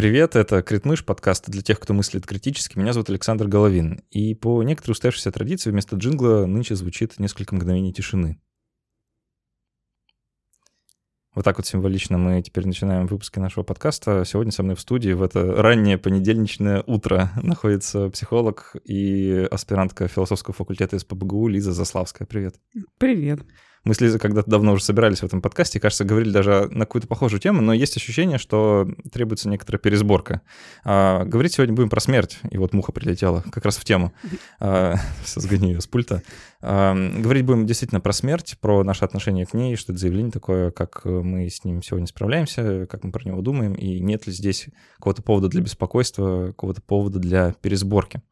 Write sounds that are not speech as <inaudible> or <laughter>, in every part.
Привет, это Критмыш, подкаст для тех, кто мыслит критически. Меня зовут Александр Головин. И по некоторой устоявшейся традиции вместо джингла нынче звучит несколько мгновений тишины. Вот так вот символично мы теперь начинаем выпуски нашего подкаста. Сегодня со мной в студии в это раннее понедельничное утро находится психолог и аспирантка философского факультета СПБГУ Лиза Заславская. Привет. Привет. Мы с Лизой когда-то давно уже собирались в этом подкасте, кажется, говорили даже на какую-то похожую тему, но есть ощущение, что требуется некоторая пересборка. А, говорить сегодня будем про смерть, и вот муха прилетела как раз в тему. А, <laughs> сгони ее с пульта. А, говорить будем действительно про смерть, про наше отношение к ней, что это заявление такое, как мы с ним сегодня справляемся, как мы про него думаем, и нет ли здесь какого-то повода для беспокойства, какого-то повода для пересборки.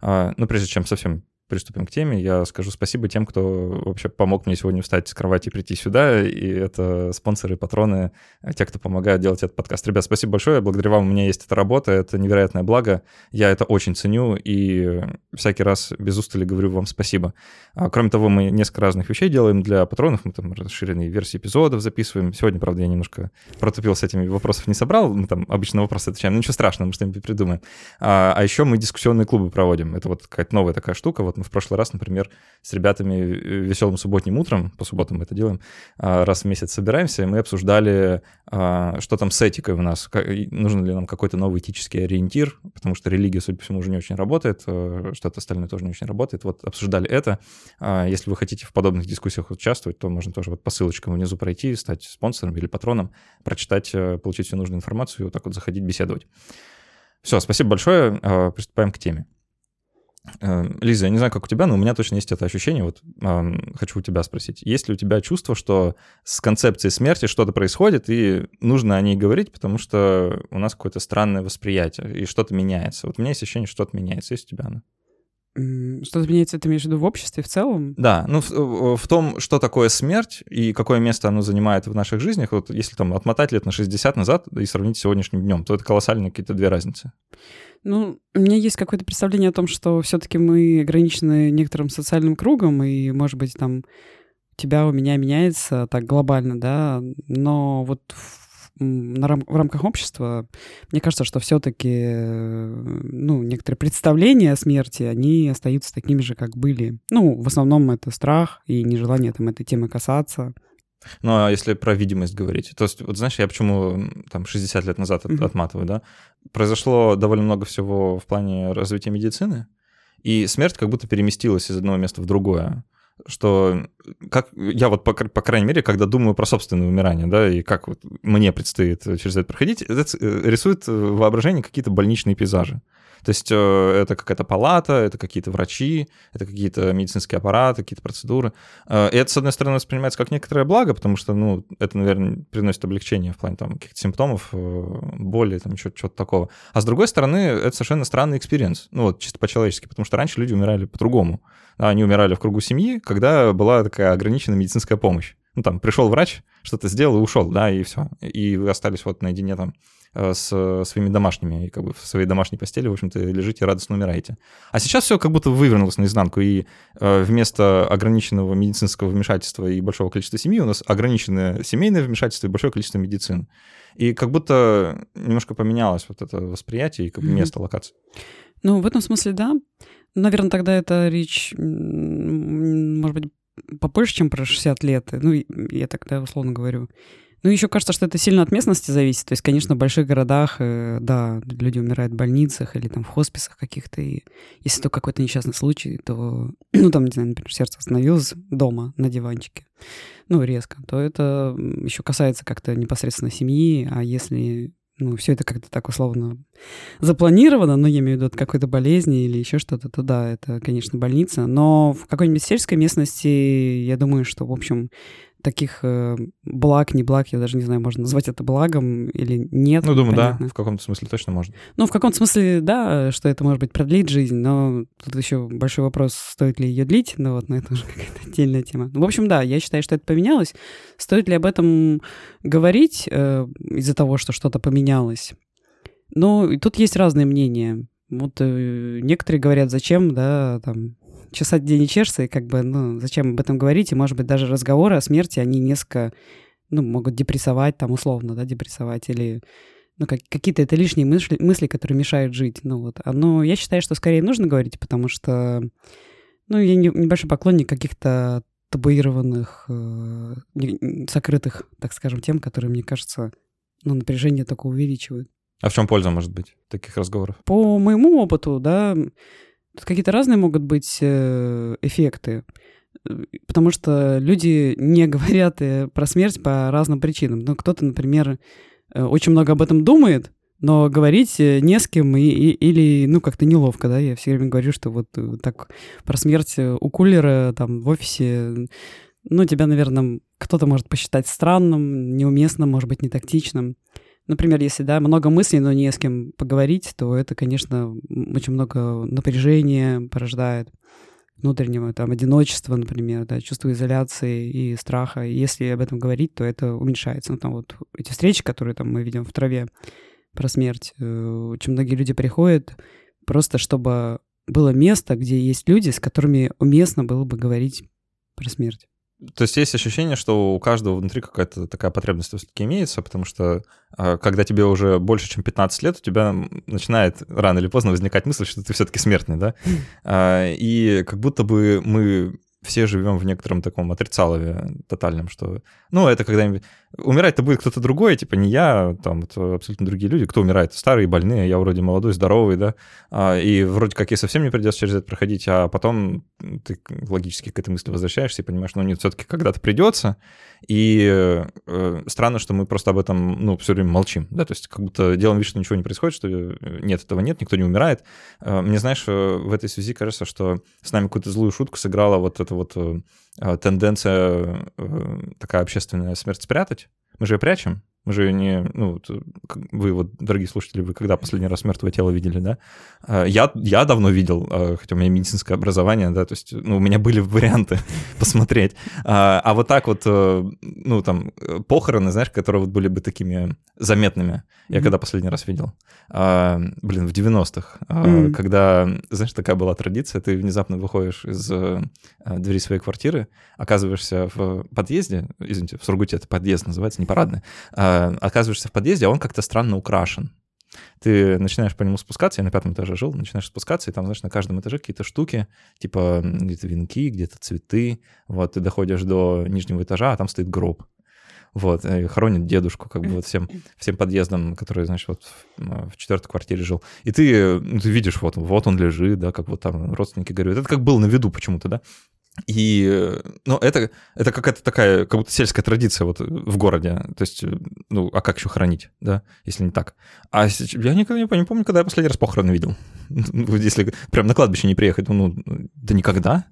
А, но прежде чем совсем приступим к теме, я скажу спасибо тем, кто вообще помог мне сегодня встать с кровати и прийти сюда, и это спонсоры, патроны, те, кто помогают делать этот подкаст. Ребят, спасибо большое, благодаря вам. У меня есть эта работа, это невероятное благо, я это очень ценю, и всякий раз без устали говорю вам спасибо. А, кроме того, мы несколько разных вещей делаем для патронов, мы там расширенные версии эпизодов записываем. Сегодня, правда, я немножко протупил с этими вопросов, не собрал, мы там обычно вопросы отвечаем, но ничего страшного, мы что-нибудь придумаем. А, а еще мы дискуссионные клубы проводим, это вот какая-то новая такая штука, вот мы в прошлый раз, например, с ребятами веселым субботним утром, по субботам мы это делаем, а, раз в месяц собираемся, и мы обсуждали, а, что там с этикой у нас, нужен ли нам какой-то новый этический ориентир, потому что религия, судя по всему, уже не очень работает, э, что-то остальное тоже не очень работает. Вот обсуждали это. А, если вы хотите в подобных дискуссиях участвовать, то можно тоже вот по ссылочкам внизу пройти, стать спонсором или патроном, прочитать, получить всю нужную информацию и вот так вот заходить беседовать. Все, спасибо большое. Приступаем к теме. Эм, Лиза, я не знаю, как у тебя, но у меня точно есть это ощущение. Вот э, хочу у тебя спросить. Есть ли у тебя чувство, что с концепцией смерти что-то происходит, и нужно о ней говорить, потому что у нас какое-то странное восприятие, и что-то меняется? Вот у меня есть ощущение, что что-то меняется. Есть у тебя оно? Что-то меняется, ты имеешь в виду в обществе в целом? Да, ну в, в том, что такое смерть и какое место оно занимает в наших жизнях, вот если там отмотать лет на 60 назад и сравнить с сегодняшним днем, то это колоссальные какие-то две разницы. Ну, у меня есть какое-то представление о том, что все-таки мы ограничены некоторым социальным кругом, и, может быть, там тебя у меня меняется так глобально, да, но вот в, на рам- в рамках общества мне кажется, что все-таки ну, некоторые представления о смерти, они остаются такими же, как были. Ну, в основном это страх и нежелание там этой темы касаться. Ну, а если про видимость говорить, то есть, вот знаешь, я почему там 60 лет назад mm-hmm. отматываю, да? Произошло довольно много всего в плане развития медицины, и смерть как будто переместилась из одного места в другое. Что как я вот, по, по крайней мере, когда думаю про собственное умирание, да, и как вот мне предстоит через это проходить, это э, рисует в воображении какие-то больничные пейзажи. То есть э, это какая-то палата, это какие-то врачи, это какие-то медицинские аппараты, какие-то процедуры. Э, и это, с одной стороны, воспринимается как некоторое благо, потому что, ну, это, наверное, приносит облегчение в плане там каких-то симптомов, э, боли, там, чего-то такого. А с другой стороны, это совершенно странный experience, ну, вот чисто по-человечески, потому что раньше люди умирали по-другому. Они умирали в кругу семьи, когда была такая ограниченная медицинская помощь. Ну, там, пришел врач, что-то сделал и ушел, да, и все. И вы остались вот наедине там с своими домашними, как бы в своей домашней постели, в общем-то, лежите и радостно умираете. А сейчас все как будто вывернулось наизнанку, и э, вместо ограниченного медицинского вмешательства и большого количества семьи у нас ограниченное семейное вмешательство и большое количество медицин. И как будто немножко поменялось вот это восприятие и как бы место локации. Ну, в этом смысле, да. Наверное, тогда это речь, может быть, попозже, чем про 60 лет. Ну, я тогда условно говорю. Ну, еще кажется, что это сильно от местности зависит. То есть, конечно, в больших городах, э, да, люди умирают в больницах или там в хосписах каких-то. И если то какой-то несчастный случай, то, <clears throat> ну, там, не знаю, например, сердце остановилось дома на диванчике, ну, резко, то это еще касается как-то непосредственно семьи. А если ну, все это как-то так условно запланировано, но я имею в виду от какой-то болезни или еще что-то, то да, это, конечно, больница. Но в какой-нибудь сельской местности, я думаю, что, в общем, таких э, благ, не благ, я даже не знаю, можно назвать это благом или нет. Ну, думаю, понятно. да, в каком-то смысле точно можно. Ну, в каком-то смысле, да, что это, может быть, продлить жизнь, но тут еще большой вопрос, стоит ли ее длить, ну вот, но это уже <laughs> какая-то отдельная тема. Ну, в общем, да, я считаю, что это поменялось. Стоит ли об этом говорить э, из-за того, что что-то поменялось? Ну, тут есть разные мнения. Вот э, некоторые говорят, зачем, да, там, чесать где не чешется, и как бы, ну, зачем об этом говорить, и, может быть, даже разговоры о смерти, они несколько, ну, могут депрессовать, там, условно, да, депрессовать, или ну, как, какие-то это лишние мысли, мысли, которые мешают жить. Ну, вот. Но я считаю, что скорее нужно говорить, потому что, ну, я не, небольшой поклонник каких-то табуированных, э, сокрытых, так скажем, тем, которые, мне кажется, ну, напряжение только увеличивают. А в чем польза может быть таких разговоров? По моему опыту, да, тут какие-то разные могут быть э, эффекты. Потому что люди не <laughs> говорят э, про смерть по разным причинам. Ну, кто-то, например, э, очень много об этом думает, но говорить не с кем и, и, или, ну, как-то неловко, да, я все время говорю, что вот так про смерть у кулера там в офисе, ну, тебя, наверное, кто-то может посчитать странным, неуместным, может быть, не тактичным. Например, если, да, много мыслей, но не с кем поговорить, то это, конечно, очень много напряжения порождает внутреннего, там, одиночества, например, да, чувство изоляции и страха. И если об этом говорить, то это уменьшается. Ну, там вот эти встречи, которые там мы видим в траве про смерть, э, очень многие люди приходят просто, чтобы было место, где есть люди, с которыми уместно было бы говорить про смерть. То есть есть ощущение, что у каждого внутри какая-то такая потребность все-таки имеется, потому что а, когда тебе уже больше, чем 15 лет, у тебя начинает рано или поздно возникать мысль, что ты все-таки смертный, да? А, и как будто бы мы все живем в некотором таком отрицалове тотальном, что, ну, это когда-нибудь... Умирать-то будет кто-то другой, типа не я, там, это абсолютно другие люди. Кто умирает? Старые, больные, я вроде молодой, здоровый, да, а, и вроде как и совсем не придется через это проходить, а потом ты логически к этой мысли возвращаешься и понимаешь, ну, нет, все-таки когда-то придется, и э, странно, что мы просто об этом, ну, все время молчим, да, то есть как будто делаем вид, что ничего не происходит, что э, нет, этого нет, никто не умирает. Э, мне, знаешь, в этой связи кажется, что с нами какую-то злую шутку сыграла вот эта вот э, тенденция э, такая общественная смерть спрятать. Мы же ее прячем, мы же не, ну, вы вот, дорогие слушатели, вы когда последний раз мертвое тело видели, да? А, я, я давно видел, а, хотя у меня медицинское образование, да, то есть, ну, у меня были варианты <laughs> посмотреть. А, а вот так вот, э, ну, там, похороны, знаешь, которые вот были бы такими заметными, я когда последний раз видел? Блин, в 90-х, когда, знаешь, такая была традиция, ты внезапно выходишь из э, двери своей квартиры, оказываешься в подъезде, извините, в Сургуте это подъезд называется, не парадный, оказываешься в подъезде, а он как-то странно украшен. Ты начинаешь по нему спускаться, я на пятом этаже жил, начинаешь спускаться, и там, знаешь, на каждом этаже какие-то штуки, типа где-то венки, где-то цветы, вот, ты доходишь до нижнего этажа, а там стоит гроб. Вот, и хоронит дедушку, как бы вот всем, всем подъездом, который, значит, вот в, четвертой квартире жил. И ты, ну, ты видишь, вот, вот он лежит, да, как вот там родственники говорят. Это как было на виду почему-то, да? И, ну, это, это какая-то такая, как будто сельская традиция вот в городе. То есть, ну, а как еще хранить, да, если не так? А я никогда не, помню, когда я последний раз похороны видел. <laughs> Если прям на кладбище не приехать, ну, да никогда.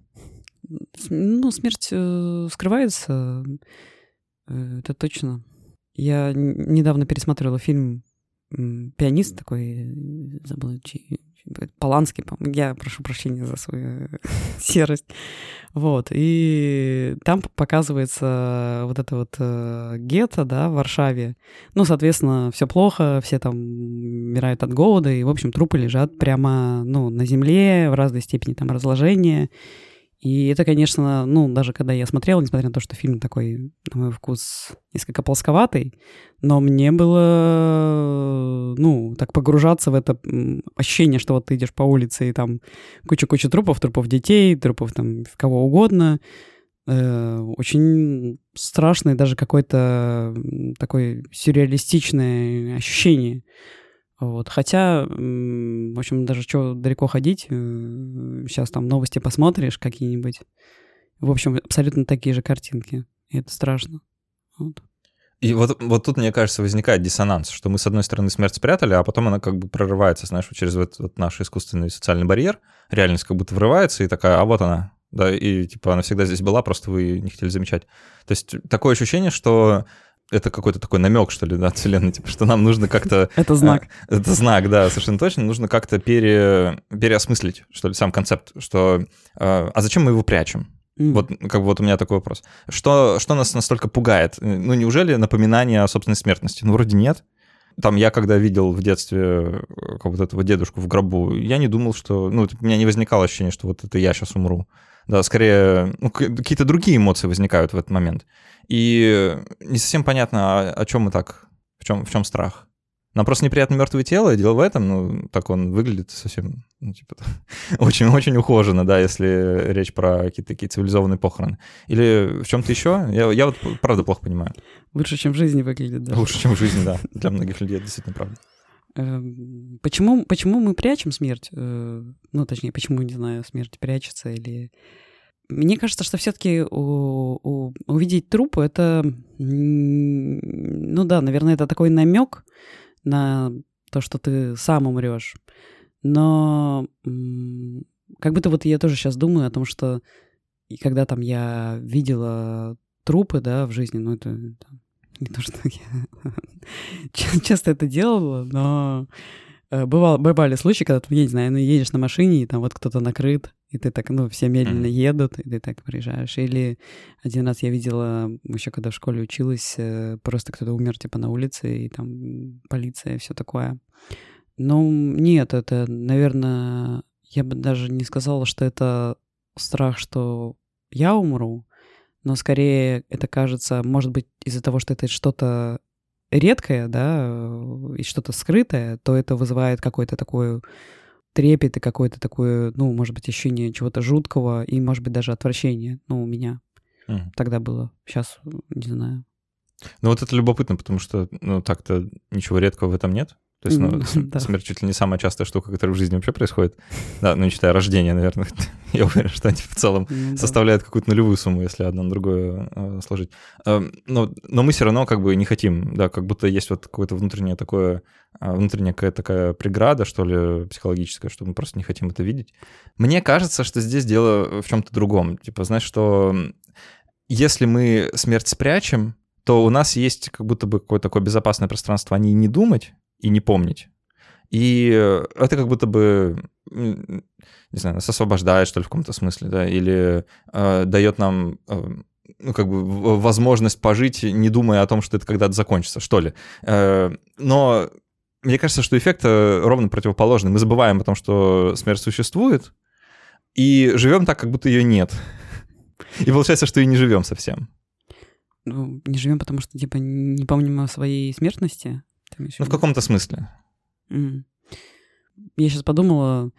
Ну, смерть э, скрывается, э, это точно. Я недавно пересматривала фильм «Пианист» такой, забыла, чей, Поланский, я прошу прощения за свою <laughs> серость. Вот, и там показывается вот это вот э, гетто, да, в Варшаве. Ну, соответственно, все плохо, все там умирают от голода, и, в общем, трупы лежат прямо, ну, на земле в разной степени там разложения. И это, конечно, ну, даже когда я смотрел, несмотря на то, что фильм такой, на мой вкус, несколько плосковатый, но мне было, ну, так погружаться в это ощущение, что вот ты идешь по улице, и там куча-куча трупов, трупов детей, трупов там кого угодно, э, очень страшное, даже какое-то такое сюрреалистичное ощущение. Вот. Хотя, в общем, даже что далеко ходить, сейчас э, там новости посмотришь какие-нибудь. В общем, абсолютно такие же картинки. И это страшно. Вот. И вот, вот тут, мне кажется, возникает диссонанс, что мы, с одной стороны, смерть спрятали, а потом она как бы прорывается, знаешь, через вот, вот наш искусственный социальный барьер. Реальность как будто врывается и такая, а вот она, да, и типа она всегда здесь была, просто вы не хотели замечать. То есть такое ощущение, что это какой-то такой намек, что ли, да, от Вселенной, типа, что нам нужно как-то... <laughs> Это знак. Э, это знак, да, совершенно точно. Нужно как-то пере, переосмыслить, что ли, сам концепт, что... Э, а зачем мы его прячем? Mm. Вот как бы вот у меня такой вопрос. Что, что нас настолько пугает? Ну, неужели напоминание о собственной смертности? Ну, вроде нет. Там я, когда видел в детстве э, как вот этого дедушку в гробу, я не думал, что... Ну, у меня не возникало ощущения, что вот это я сейчас умру. Да, скорее, ну, какие-то другие эмоции возникают в этот момент. И не совсем понятно, о, о чем мы так, в чем, в чем страх. Нам просто неприятно мертвое тело, и дело в этом, ну, так он выглядит совсем, ну, типа, <laughs> очень-очень ухоженно, да, если речь про какие-то такие цивилизованные похороны. Или в чем-то еще? Я, я вот правда плохо понимаю. Лучше, чем в жизни выглядит, да. Лучше, чем в жизни, да. Для многих людей это действительно правда. Эм, почему, почему мы прячем смерть? Э, ну, точнее, почему, не знаю, смерть прячется или... Мне кажется, что все-таки увидеть труп это, ну да, наверное, это такой намек на то, что ты сам умрешь. Но как будто вот я тоже сейчас думаю о том, что и когда там я видела трупы, да, в жизни, ну это там, не то, что я <laughs> часто это делала, но э, бывало, бывали случаи, когда ты, я не знаю, ну, едешь на машине, и там вот кто-то накрыт, и ты так, ну, все медленно едут, и ты так приезжаешь. Или один раз я видела, еще когда в школе училась, э, просто кто-то умер, типа, на улице, и там полиция, и все такое. Ну, нет, это, наверное, я бы даже не сказала, что это страх, что я умру, но скорее это кажется, может быть, из-за того, что это что-то редкое, да, и что-то скрытое, то это вызывает какой-то такой трепет и какое-то такое, ну, может быть, ощущение чего-то жуткого и, может быть, даже отвращение. Ну, у меня mm. тогда было. Сейчас не знаю. Ну, вот это любопытно, потому что, ну, так-то ничего редкого в этом нет. То есть, ну, да. смерть чуть ли не самая частая штука, которая в жизни вообще происходит. Да, ну, не считая рождения, наверное. <laughs> Я уверен, что они в целом ну, составляют какую-то нулевую сумму, если одно на другое э, сложить. Э, но, но мы все равно как бы не хотим, да, как будто есть вот какое-то внутреннее такое, э, внутренняя какая-то такая преграда, что ли, психологическая, что мы просто не хотим это видеть. Мне кажется, что здесь дело в чем-то другом. Типа, знаешь, что если мы смерть спрячем, то у нас есть как будто бы какое-то такое безопасное пространство о ней не думать, и не помнить. И это как будто бы, не знаю, нас освобождает, что ли, в каком-то смысле, да, или э, дает нам, э, ну, как бы, возможность пожить, не думая о том, что это когда-то закончится, что ли. Э, но мне кажется, что эффект ровно противоположный. Мы забываем о том, что смерть существует, и живем так, как будто ее нет. И получается, что и не живем совсем. Ну, не живем, потому что, типа, не помним о своей смертности. Ну, в каком-то смысле. Mm. Я сейчас подумала,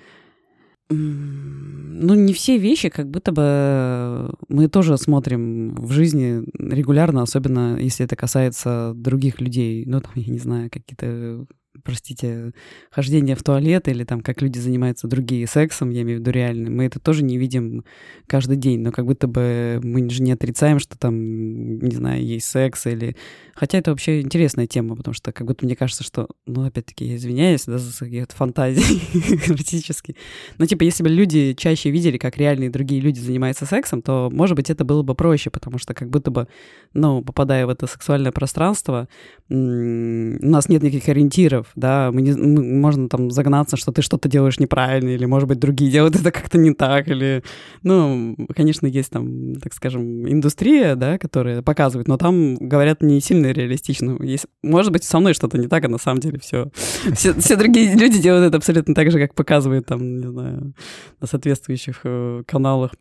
ну, не все вещи, как будто бы мы тоже смотрим в жизни регулярно, особенно если это касается других людей. Ну, там, я не знаю, какие-то простите, хождение в туалет или там, как люди занимаются другие сексом, я имею в виду реально, мы это тоже не видим каждый день, но как будто бы мы же не отрицаем, что там, не знаю, есть секс или... Хотя это вообще интересная тема, потому что как будто мне кажется, что, ну, опять-таки, я извиняюсь, да, за какие-то фантазии <laughs> практически. Но, типа, если бы люди чаще видели, как реальные другие люди занимаются сексом, то, может быть, это было бы проще, потому что как будто бы, ну, попадая в это сексуальное пространство, у нас нет никаких ориентиров, да, мы не, мы, можно там загнаться, что ты что-то делаешь неправильно, или, может быть, другие делают это как-то не так, или, ну, конечно, есть там, так скажем, индустрия, да, которая показывает, но там говорят не сильно реалистично. Есть, может быть, со мной что-то не так, а на самом деле все, все, все другие люди делают это абсолютно так же, как показывают там, не знаю, на соответствующих э, каналах.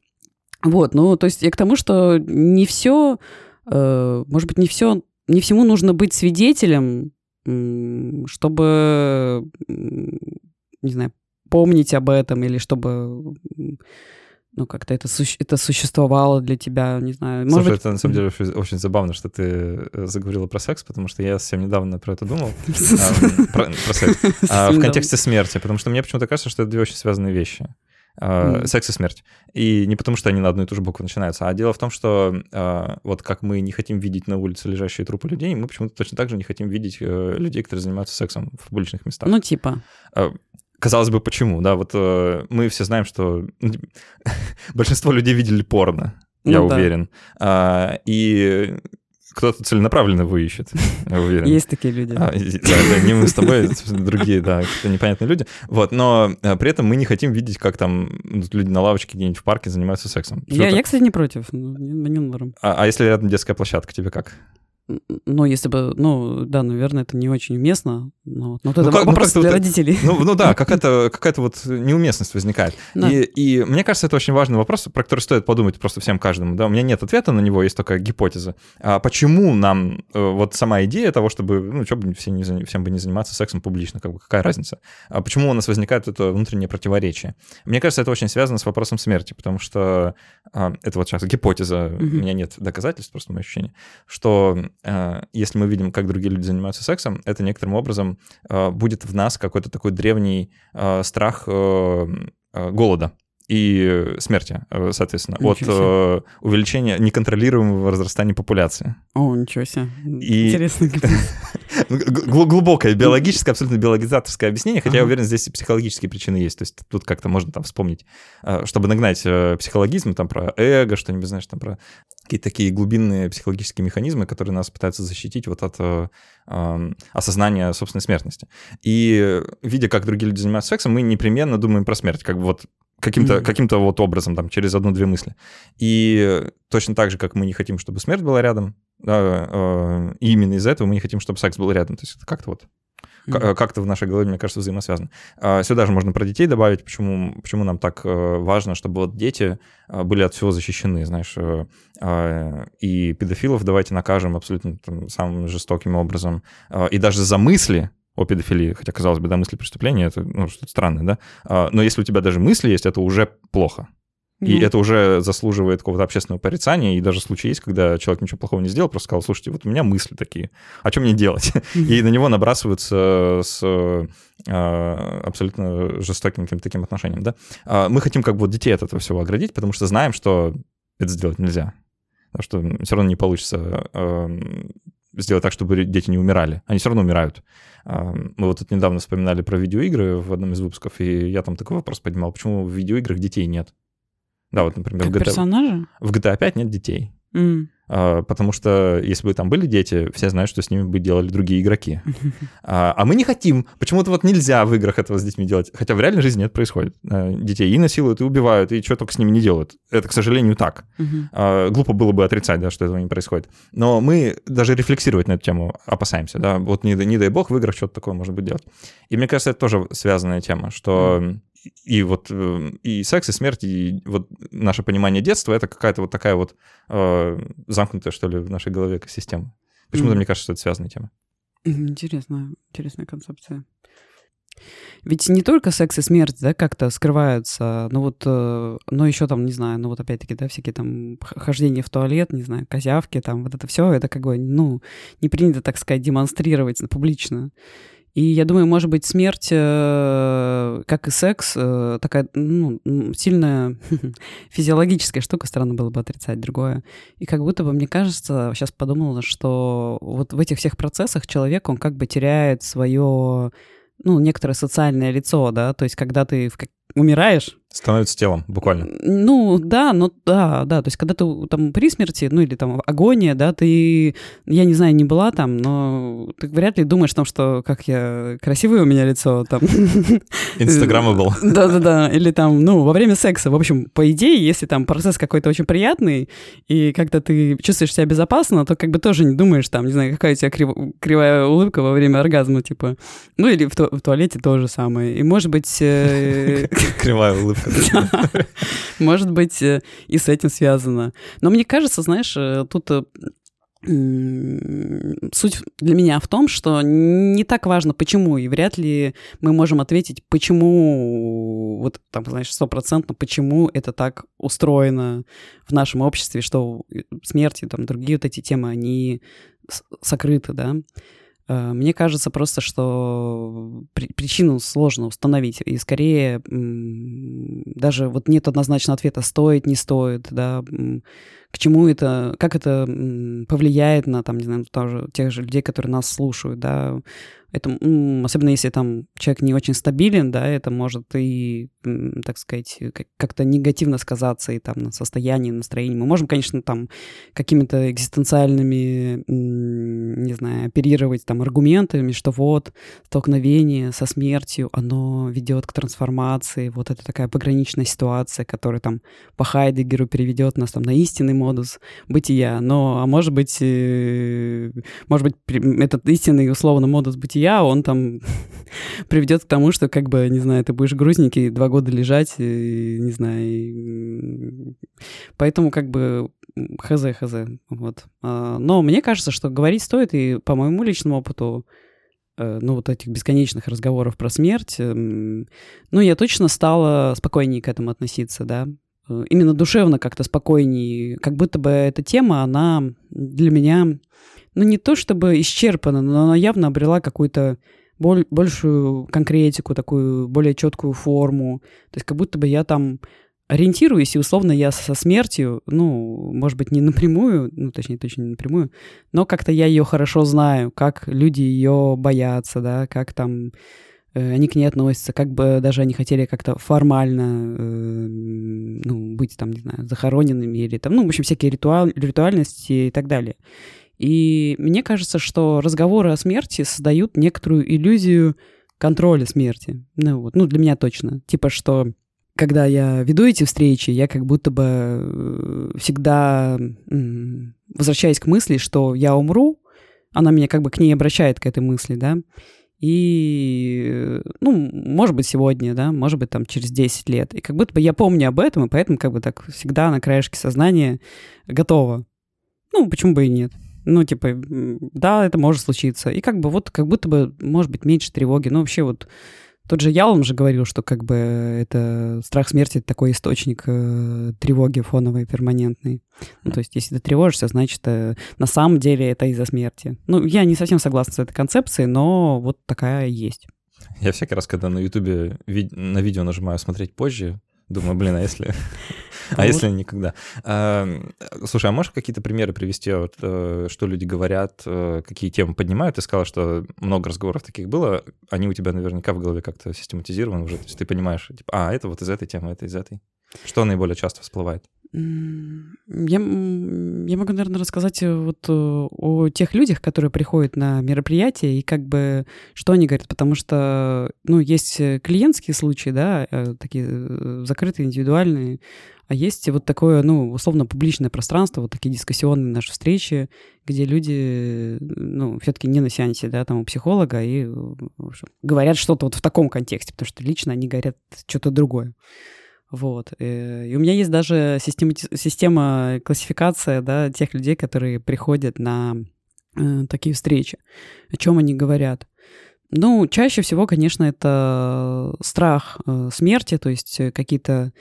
Вот, ну, то есть я к тому, что не все, э, может быть, не все, не всему нужно быть свидетелем чтобы, не знаю, помнить об этом или чтобы ну, как-то это, суще- это существовало для тебя, не знаю. Может Слушай, быть... это на самом деле очень, очень забавно, что ты э, заговорила про секс, потому что я совсем недавно про это думал, <laughs> а, про секс, а, в контексте смерти, потому что мне почему-то кажется, что это две очень связанные вещи. Mm. Секс и смерть. И не потому, что они на одну и ту же букву начинаются, а дело в том, что э, вот как мы не хотим видеть на улице лежащие трупы людей, мы почему-то точно так же не хотим видеть э, людей, которые занимаются сексом в публичных местах. Ну, типа. Э, казалось бы, почему? Да, вот э, мы все знаем, что ну, <laughs> большинство людей видели порно, я ну, уверен. Да. А, и кто-то целенаправленно его ищет. Есть такие люди. А, да, да, не мы с тобой, другие, да, какие-то непонятные люди. Вот, но а, при этом мы не хотим видеть, как там люди на лавочке где-нибудь в парке занимаются сексом. Я, я, кстати, не против. Ну, мне норм. А, а если рядом детская площадка, тебе как? Но если бы, ну, да, наверное, это не очень уместно. Но, но это Ну, как- ну, вопрос как-то для вот- родителей. Ну, ну да, <laughs> какая-то какая вот неуместность возникает. Да. И, и мне кажется, это очень важный вопрос, про который стоит подумать просто всем каждому. Да? У меня нет ответа на него, есть только гипотеза. А почему нам э, вот сама идея того, чтобы, ну, что бы все не, всем бы не заниматься сексом публично, как бы какая разница? А почему у нас возникает это внутреннее противоречие? Мне кажется, это очень связано с вопросом смерти, потому что а, это вот сейчас гипотеза, у Мгм. меня нет доказательств, просто мое ощущение, что если мы видим, как другие люди занимаются сексом, это некоторым образом э, будет в нас какой-то такой древний э, страх э, э, голода и смерти, э, соответственно, от Ничего э, увеличения неконтролируемого разрастания популяции. О, ничего себе. И- Интересно. <laughs> Ну, Глубокое биологическое, абсолютно биологизаторское объяснение, хотя я уверен, здесь и психологические причины есть. То есть тут как-то можно там вспомнить, э, чтобы нагнать э, психологизм, там про эго, что-нибудь, знаешь, там про какие-то такие глубинные психологические механизмы, которые нас пытаются защитить вот от э, осознания собственной смертности. И видя, как другие люди занимаются сексом, мы непременно думаем про смерть, как бы вот каким-то Мгм. каким вот образом, там, через одну-две мысли. И точно так же, как мы не хотим, чтобы смерть была рядом, да, э, именно из-за этого мы не хотим, чтобы секс был рядом. То есть это как-то вот э, как-то в нашей голове, мне кажется, взаимосвязано. А, Сюда же можно про детей добавить, почему, почему нам так э, важно, чтобы вот дети э, были от всего защищены, знаешь, э, а, и педофилов давайте накажем абсолютно там, самым жестоким образом, А, и даже за мысли о педофилии, хотя, казалось бы, да, мысли преступления, это ну, что-то странное, да, А, но если у тебя даже мысли есть, это уже плохо. И Ну, это уже заслуживает какого-то общественного порицания. И даже случаи есть, когда человек ничего плохого не сделал, просто сказал, слушайте, вот у меня мысли такие, а что мне делать? И на него набрасываются с э, абсолютно жестоким каким-то таким отношением. Да? А Мы хотим как бы детей от этого всего оградить, потому что знаем, что это сделать нельзя. Потому что все равно не получится эм, сделать так, чтобы дети не умирали. Они все равно умирают. А, Мы вот тут недавно вспоминали про видеоигры в одном из выпусков, и я там такой вопрос поднимал, почему в видеоиграх детей нет? Да, вот, например, Как в GTA, персонажа? в GTA 5 нет детей. А, Потому что если бы там были дети, все знают, что с ними бы делали другие игроки. <laughs> А а мы не хотим. Почему-то вот нельзя в играх этого с детьми делать. Хотя в реальной жизни это происходит. А, Детей и насилуют, и убивают, и что только с ними не делают. Это, к сожалению, так. Мгм. А, Глупо было бы отрицать, да, что этого не происходит. Но мы даже рефлексировать на эту тему опасаемся, да. Вот не, не дай бог в играх что-то такое может быть делать. И мне кажется, это тоже связанная тема, что и вот э, и секс, и смерть, и вот наше понимание детства — это какая-то вот такая вот э, замкнутая, что ли, в нашей голове экосистема. Почему-то Мгм. мне кажется, что это связанная тема. Интересная, интересная концепция. Ведь не только секс и смерть, да, как-то скрываются, ну вот, э, но еще там, не знаю, ну вот опять-таки, да, всякие там хождения в туалет, не знаю, козявки, там, вот это все, это как бы, ну, не принято, так сказать, демонстрировать публично. И я думаю, может быть, смерть, э, как и секс, э, такая, ну, сильная <laughs> физиологическая штука, странно было бы отрицать другое. И как будто бы, мне кажется, сейчас подумала, что вот в этих всех процессах человек, он как бы теряет свое, ну, некоторое социальное лицо, да, то есть когда ты в умираешь, Становится телом, буквально. ну, да, ну, да, да, то есть когда ты там при смерти, ну, или там агония, да, ты, я не знаю, не была там, но ты вряд ли думаешь о том, что как я, красивое у меня лицо, там. Инстаграма был. Да-да-да, или там, ну, во время секса, в общем, по идее, если там процесс какой-то очень приятный, и как-то ты чувствуешь себя безопасно, то как бы тоже не думаешь, там, не знаю, какая у тебя крив- кривая улыбка во время оргазма, типа, ну, или в, ту- в туалете то же самое. И, может быть, э, <laughs> Кривая улыбка. <laughs> может быть, э, и с этим связано. Но мне кажется, знаешь, э, тут э, суть для меня в том, что не так важно, почему, и вряд ли мы можем ответить, почему, вот там, знаешь, стопроцентно, почему это так устроено в нашем обществе, что смерть и там другие вот эти темы, они сокрыты, да. Э, Мне кажется просто, что при- причину сложно установить, и скорее даже вот нет однозначного ответа, стоит, не стоит, да, к чему это, как это повлияет на, там, не знаю, тоже тех же людей, которые нас слушают, да, это, особенно если там человек не очень стабилен, да, это может и, так сказать, как- как-то негативно сказаться и там на состоянии, настроении. Мы можем, конечно, там какими-то экзистенциальными, не знаю, оперировать там аргументами, что вот столкновение со смертью, оно ведет к трансформации, вот это такая пограничная ситуация, которая там по Хайдегеру переведет нас там на истинный модус бытия, но, а может быть, э, может быть, этот истинный, условно, модус бытия, он там <laughs> приведет к тому, что, как бы, не знаю, ты будешь грузненький два года лежать, и, не знаю, и... поэтому, как бы, хз, хз, вот. А, но мне кажется, что говорить стоит, и по моему личному опыту, Э, ну, вот этих бесконечных разговоров про смерть, эм, ну, я точно стала спокойнее к этому относиться, да. Э, именно душевно как-то спокойнее. Как будто бы эта тема, она для меня, ну, не то чтобы исчерпана, но она явно обрела какую-то большую конкретику, такую более четкую форму. То есть как будто бы я там ориентируюсь, и условно я со смертью, ну, может быть, не напрямую, ну, точнее, точно не напрямую, но как-то я ее хорошо знаю, как люди ее боятся, да, как там они к ней относятся, как бы даже они хотели как-то формально, э, ну, быть там, не знаю, захороненными или там, ну, в общем, всякие ритуал, ритуальности и так далее. И мне кажется, что разговоры о смерти создают некоторую иллюзию контроля смерти. Ну, вот, ну, для меня точно. Типа, что когда я веду эти встречи, я как будто бы э, всегда возвращаюсь к мысли, что я умру, она меня как бы к ней обращает, к этой мысли, да, и, ну, может быть, сегодня, да, может быть, там, через 10 лет. И как будто бы я помню об этом, и поэтому как бы так всегда на краешке сознания готова. Ну, почему бы и нет? Ну, типа, да, это может случиться. И как бы вот, как будто бы, может быть, меньше тревоги. Ну, вообще вот тот же Ялом же говорил, что как бы это страх смерти это такой источник э, тревоги фоновой, перманентной. Ну, то есть, если ты тревожишься, значит, э, на самом деле это из-за смерти. Ну, я не совсем согласна с этой концепцией, но вот такая есть. Я всякий раз, когда на Ютубе ви- на видео нажимаю «смотреть позже», думаю, блин, а если а если никогда? Слушай, а можешь какие-то примеры привести, вот, э, что люди говорят, э, какие темы поднимают? Ты сказала, что много разговоров таких было. Они у тебя наверняка в голове как-то систематизированы уже. То есть ты понимаешь, типа, а, это вот из этой темы, это из этой. Что наиболее часто всплывает? Я, я могу, наверное, рассказать э, вот о тех людях, которые приходят на мероприятие и как бы что они говорят, потому что, ну, есть клиентские случаи, да, такие закрытые, индивидуальные, а есть вот такое, ну, условно, публичное пространство, вот такие дискуссионные наши встречи, где люди, ну, все-таки не на сеансе, да, там у психолога, и общем, говорят что-то вот в таком контексте, потому что лично они говорят что-то другое. Вот. Э, и у меня есть даже система, система классификация, да, тех людей, которые приходят на э, такие встречи. О чем они говорят? Ну, чаще всего, конечно, это страх э, смерти, то есть какие-то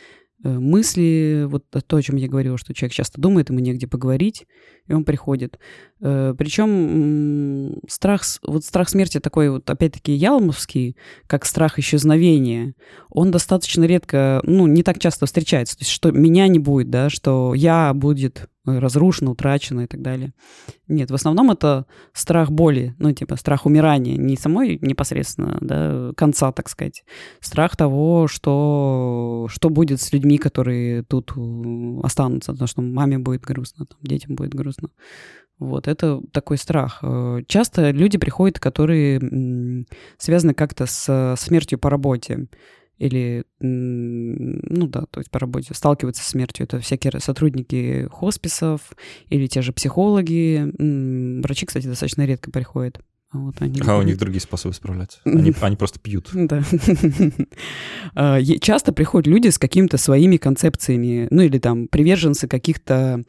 Э, мысли, вот то, о чем я говорила, что человек часто думает, ему негде поговорить, и он приходит. Э, Причем страх, вот страх смерти такой вот, опять-таки, ялмовский, как страх исчезновения, он достаточно редко, ну, не так часто встречается. То есть, что меня не будет, да, что я будет разрушено, утрачено и так далее. Нет, в основном это страх боли, ну, типа страх умирания, не самой непосредственно, да, конца, так сказать. Страх того, что, что будет с людьми, которые тут останутся, потому что маме будет грустно, там, детям будет грустно. Вот, это такой страх. Э, часто люди приходят, которые связаны как-то с смертью по работе или, ну да, то есть по работе сталкиваются с смертью. Это всякие сотрудники хосписов или те же психологи. Врачи, кстати, достаточно редко приходят. Вот они... А у них другие способы справляться. Они, <laughs> они просто пьют. Да. <laughs> А, часто приходят люди с какими-то своими концепциями, ну или там приверженцы каких-то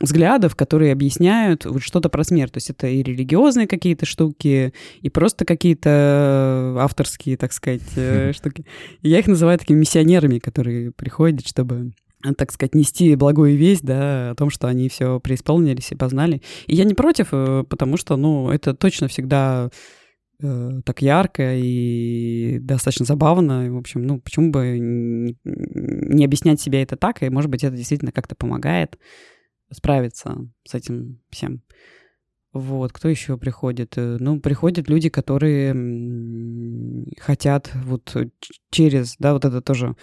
взглядов, которые объясняют вот что-то про смерть. То есть это и религиозные какие-то штуки, и просто какие-то авторские, так сказать, э, штуки. И я их называю такими миссионерами, которые приходят, чтобы так сказать, нести благую весть, да, о том, что они все преисполнились и познали. И я не против, э, потому что, ну, это точно всегда э, так ярко и достаточно забавно. И, в общем, ну, почему бы не объяснять себе это так, и, может быть, это действительно как-то помогает справиться с этим всем. Вот, кто еще приходит? Э, ну, приходят люди, которые хотят вот через, да, вот это тоже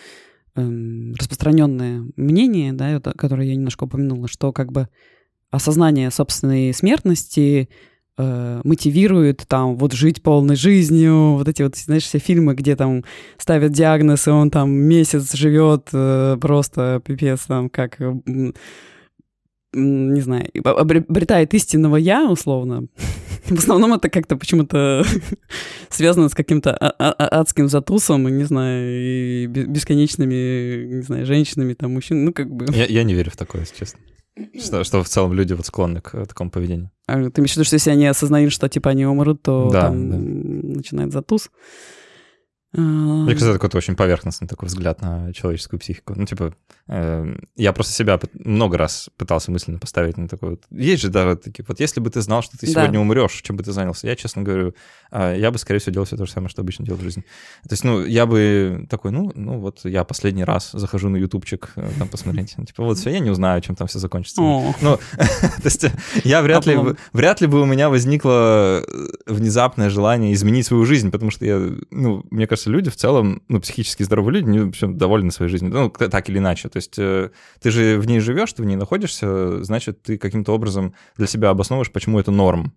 эм, распространенное мнение, да, которое я немножко упомянула, что как бы осознание собственной смертности э, мотивирует там вот жить полной жизнью, вот эти вот, знаешь, все фильмы, где там ставят диагноз, и он там месяц живет э, просто пипец там как не знаю, обретает истинного я, условно, <laughs> в основном это как-то почему-то <laughs> связано с каким-то а, а, а, адским затусом, не знаю, и бесконечными, не знаю, женщинами, там, мужчинами, ну, как бы... Я, я не верю в такое, если честно. Что, что в целом люди вот склонны к такому поведению. А ты имеешь в виду, что если они осознают, что типа они умрут, то да, там да. начинает затус? Мне кажется, это какой-то очень поверхностный такой взгляд на человеческую психику. Ну, типа, э, я просто себя много раз пытался мысленно поставить на такой вот... Есть же даже такие, вот если бы ты знал, что ты сегодня да. умрешь, чем бы ты занялся? Я, честно говорю, э, я бы, скорее всего, делал все то же самое, что обычно делал в жизни. То есть, ну, я бы такой, ну, ну вот я последний раз захожу на ютубчик, э, там, посмотреть. Ну, типа, вот все, я не узнаю, чем там все закончится. Ну, <laughs> то есть, я вряд ли, вряд ли бы у меня возникло э, внезапное желание изменить свою жизнь, потому что я, ну, мне кажется, люди в целом, ну, психически здоровые люди, вообще довольны своей жизнью, ну, так или иначе. То есть э, ты же в ней живешь, ты в ней находишься, значит, ты каким-то образом для себя обосновываешь, почему это норм.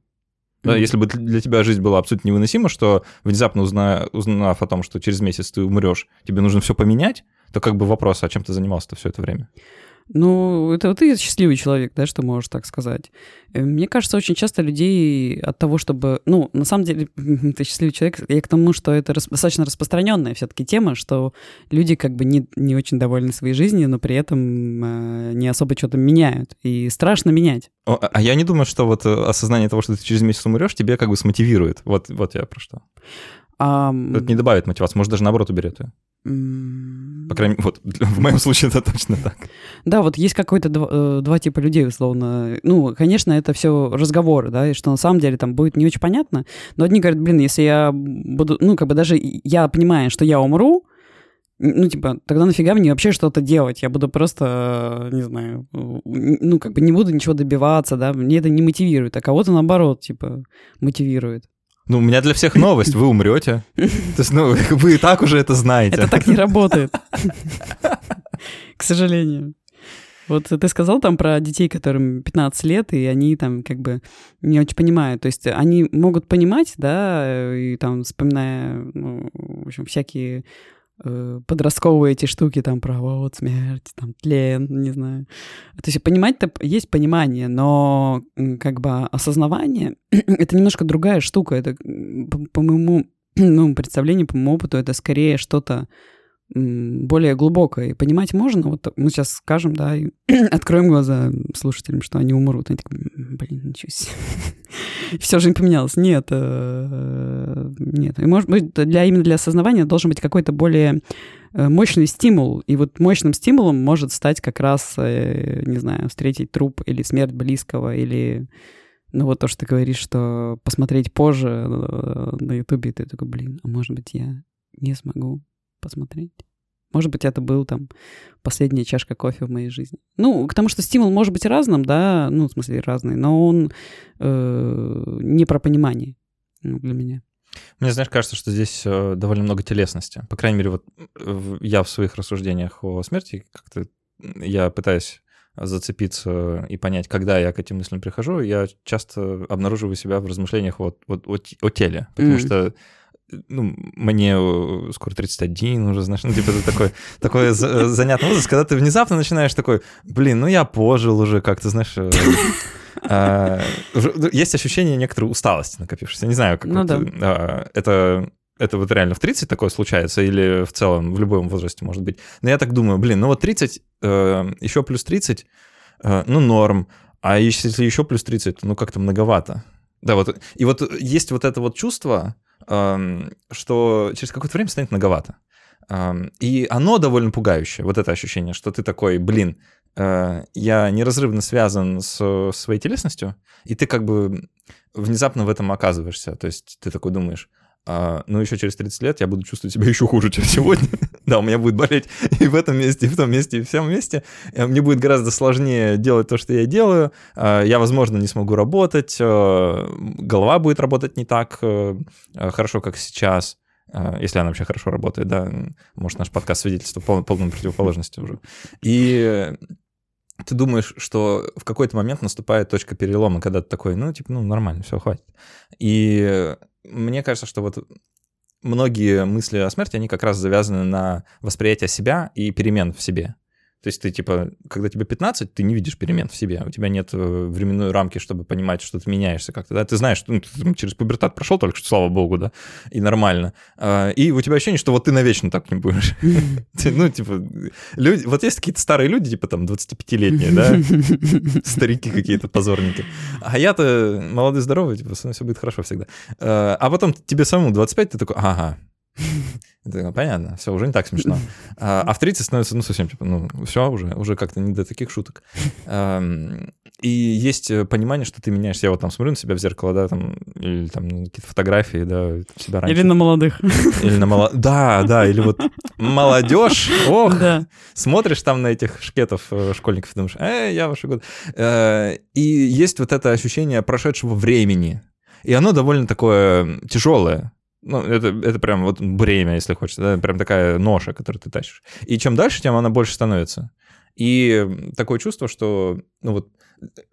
Да, если бы для тебя жизнь была абсолютно невыносима, что внезапно узна, узнав о том, что через месяц ты умрешь, тебе нужно все поменять, то как бы вопрос, а чем ты занимался-то все это время? Ну, это ты счастливый человек, да, что можешь так сказать. Э, мне кажется, очень часто людей от того, чтобы... Ну, на самом деле, <laughs> ты счастливый человек, я к тому, что это достаточно распространенная все-таки тема, что люди как бы не, не очень довольны своей жизнью, но при этом э, не особо что-то меняют. И страшно менять. А, а я не думаю, что вот э, осознание того, что ты через месяц умрешь, тебе как бы смотивирует. Вот, вот я про что. А... Это не добавит мотивации, может, даже наоборот уберет ее. По крайней мере, вот в моем случае это точно так. Да, вот есть какой-то два, э, два типа людей, условно. Ну, конечно, это все разговоры, да, и что на самом деле там будет не очень понятно. Но одни говорят, блин, если я буду, ну, как бы даже я понимаю, что я умру, ну, типа, тогда нафига мне вообще что-то делать? Я буду просто, не знаю, ну, как бы не буду ничего добиваться, да, мне это не мотивирует, а кого-то, наоборот, типа, мотивирует. Ну, у меня для всех новость, вы умрете. <laughs> То есть, ну, <laughs> вы и так уже это знаете. Это так не работает. <laughs> К сожалению. Вот ты сказал там про детей, которым 15 лет, и они там как бы не очень понимают. То есть они могут понимать, да, и там вспоминая, ну, в общем, всякие Э, подростковые эти штуки там про вот смерть, там тлен, не знаю. То есть понимать-то есть понимание, но как бы осознавание — это немножко другая штука. Это, по моему <clears throat> ну, представлению, по моему опыту, это скорее что-то более глубокое. И понимать можно, вот мы сейчас скажем, да, и <clears throat> откроем глаза слушателям, что они умрут. Они такие, блин, ничего себе. <laughs> Все же не поменялось. Нет, э, нет. И может быть, для, именно для осознавания должен быть какой-то более э, мощный стимул. И вот мощным стимулом может стать как раз, э, не знаю, встретить труп или смерть близкого, или ну вот то, что ты говоришь, что посмотреть позже на Ютубе, ты такой, блин, а может быть я не смогу посмотреть. Может быть, это был там последняя чашка кофе в моей жизни. Ну, к тому, что стимул может быть разным, да, ну, в смысле разный, но он э, не про понимание ну, для меня. Мне, знаешь, кажется, что здесь э, довольно много телесности. По крайней мере, вот я в своих рассуждениях о смерти как-то я пытаюсь зацепиться и понять, когда я к этим мыслям прихожу, я часто обнаруживаю себя в размышлениях вот, вот, о, о теле, потому mm-hmm. что ну, мне э, скоро 31 уже, знаешь, ну, типа, это такой, такой э, занятный возраст, когда ты внезапно начинаешь такой, блин, ну, я пожил уже как-то, знаешь, э, а, есть ощущение некоторой усталости накопившейся. Не знаю, как ну, это. А, это это вот реально в 30 такое случается или в целом в любом возрасте может быть. Но я так думаю, блин, ну вот 30, еще плюс 30, ну норм, а если еще плюс 30, ну как-то многовато. Да, вот, и вот есть вот это вот чувство, что через какое-то время станет многовато. И оно довольно пугающее, вот это ощущение, что ты такой, блин, э, я неразрывно связан с своей телесностью, и ты как бы внезапно в этом оказываешься. То есть ты такой думаешь, а, ну, еще через 30 лет я буду чувствовать себя <laughs> еще хуже, чем сегодня. <laughs> да, у меня будет болеть и в этом месте, и в том месте, и в всем месте. Э, мне будет гораздо сложнее делать то, что я делаю. А, я, возможно, не смогу работать, э, голова будет работать не так э, хорошо, как сейчас если она вообще хорошо работает, да, может, наш подкаст свидетельствует пол, полной противоположности уже. И ты думаешь, что в какой-то момент наступает точка перелома, когда ты такой, ну, типа, ну, нормально, все, хватит. И мне кажется, что вот многие мысли о смерти, они как раз завязаны на восприятие себя и перемен в себе. То есть ты, типа, когда тебе 15, ты не видишь перемен в себе, у тебя нет э, временной рамки, чтобы понимать, что ты меняешься как-то, да, ты знаешь, что ну, ты через пубертат прошел только что, слава богу, да, и нормально. А, и у тебя ощущение, что вот ты навечно так не будешь. <laughs> Ну, типа, люди, вот есть какие-то старые люди, типа там 25-летние, да, <laughs> старики какие-то позорники. А я-то молодой, здоровый, типа, все будет хорошо всегда. А, а потом тебе самому 25, ты такой, ага, <laughs> понятно, все, уже не так смешно. А, в 30 становится, ну, совсем, типа, ну, все, уже, уже как-то не до таких шуток. И есть э, понимание, что ты меняешься. Я вот там смотрю на себя в зеркало, да, там, или там какие-то фотографии, да, себя раньше. Или на молодых. <laughs> Или на молодых. Да, да, или вот молодежь, ох, да. смотришь там на этих шкетов э, школьников, думаешь, э, я ваши годы. Э, и есть вот это ощущение прошедшего времени. И оно довольно такое тяжелое. Ну, это, это прям вот бремя, если хочется, да, прям такая ноша, которую ты тащишь. И чем дальше, тем она больше становится. И такое чувство, что, ну вот,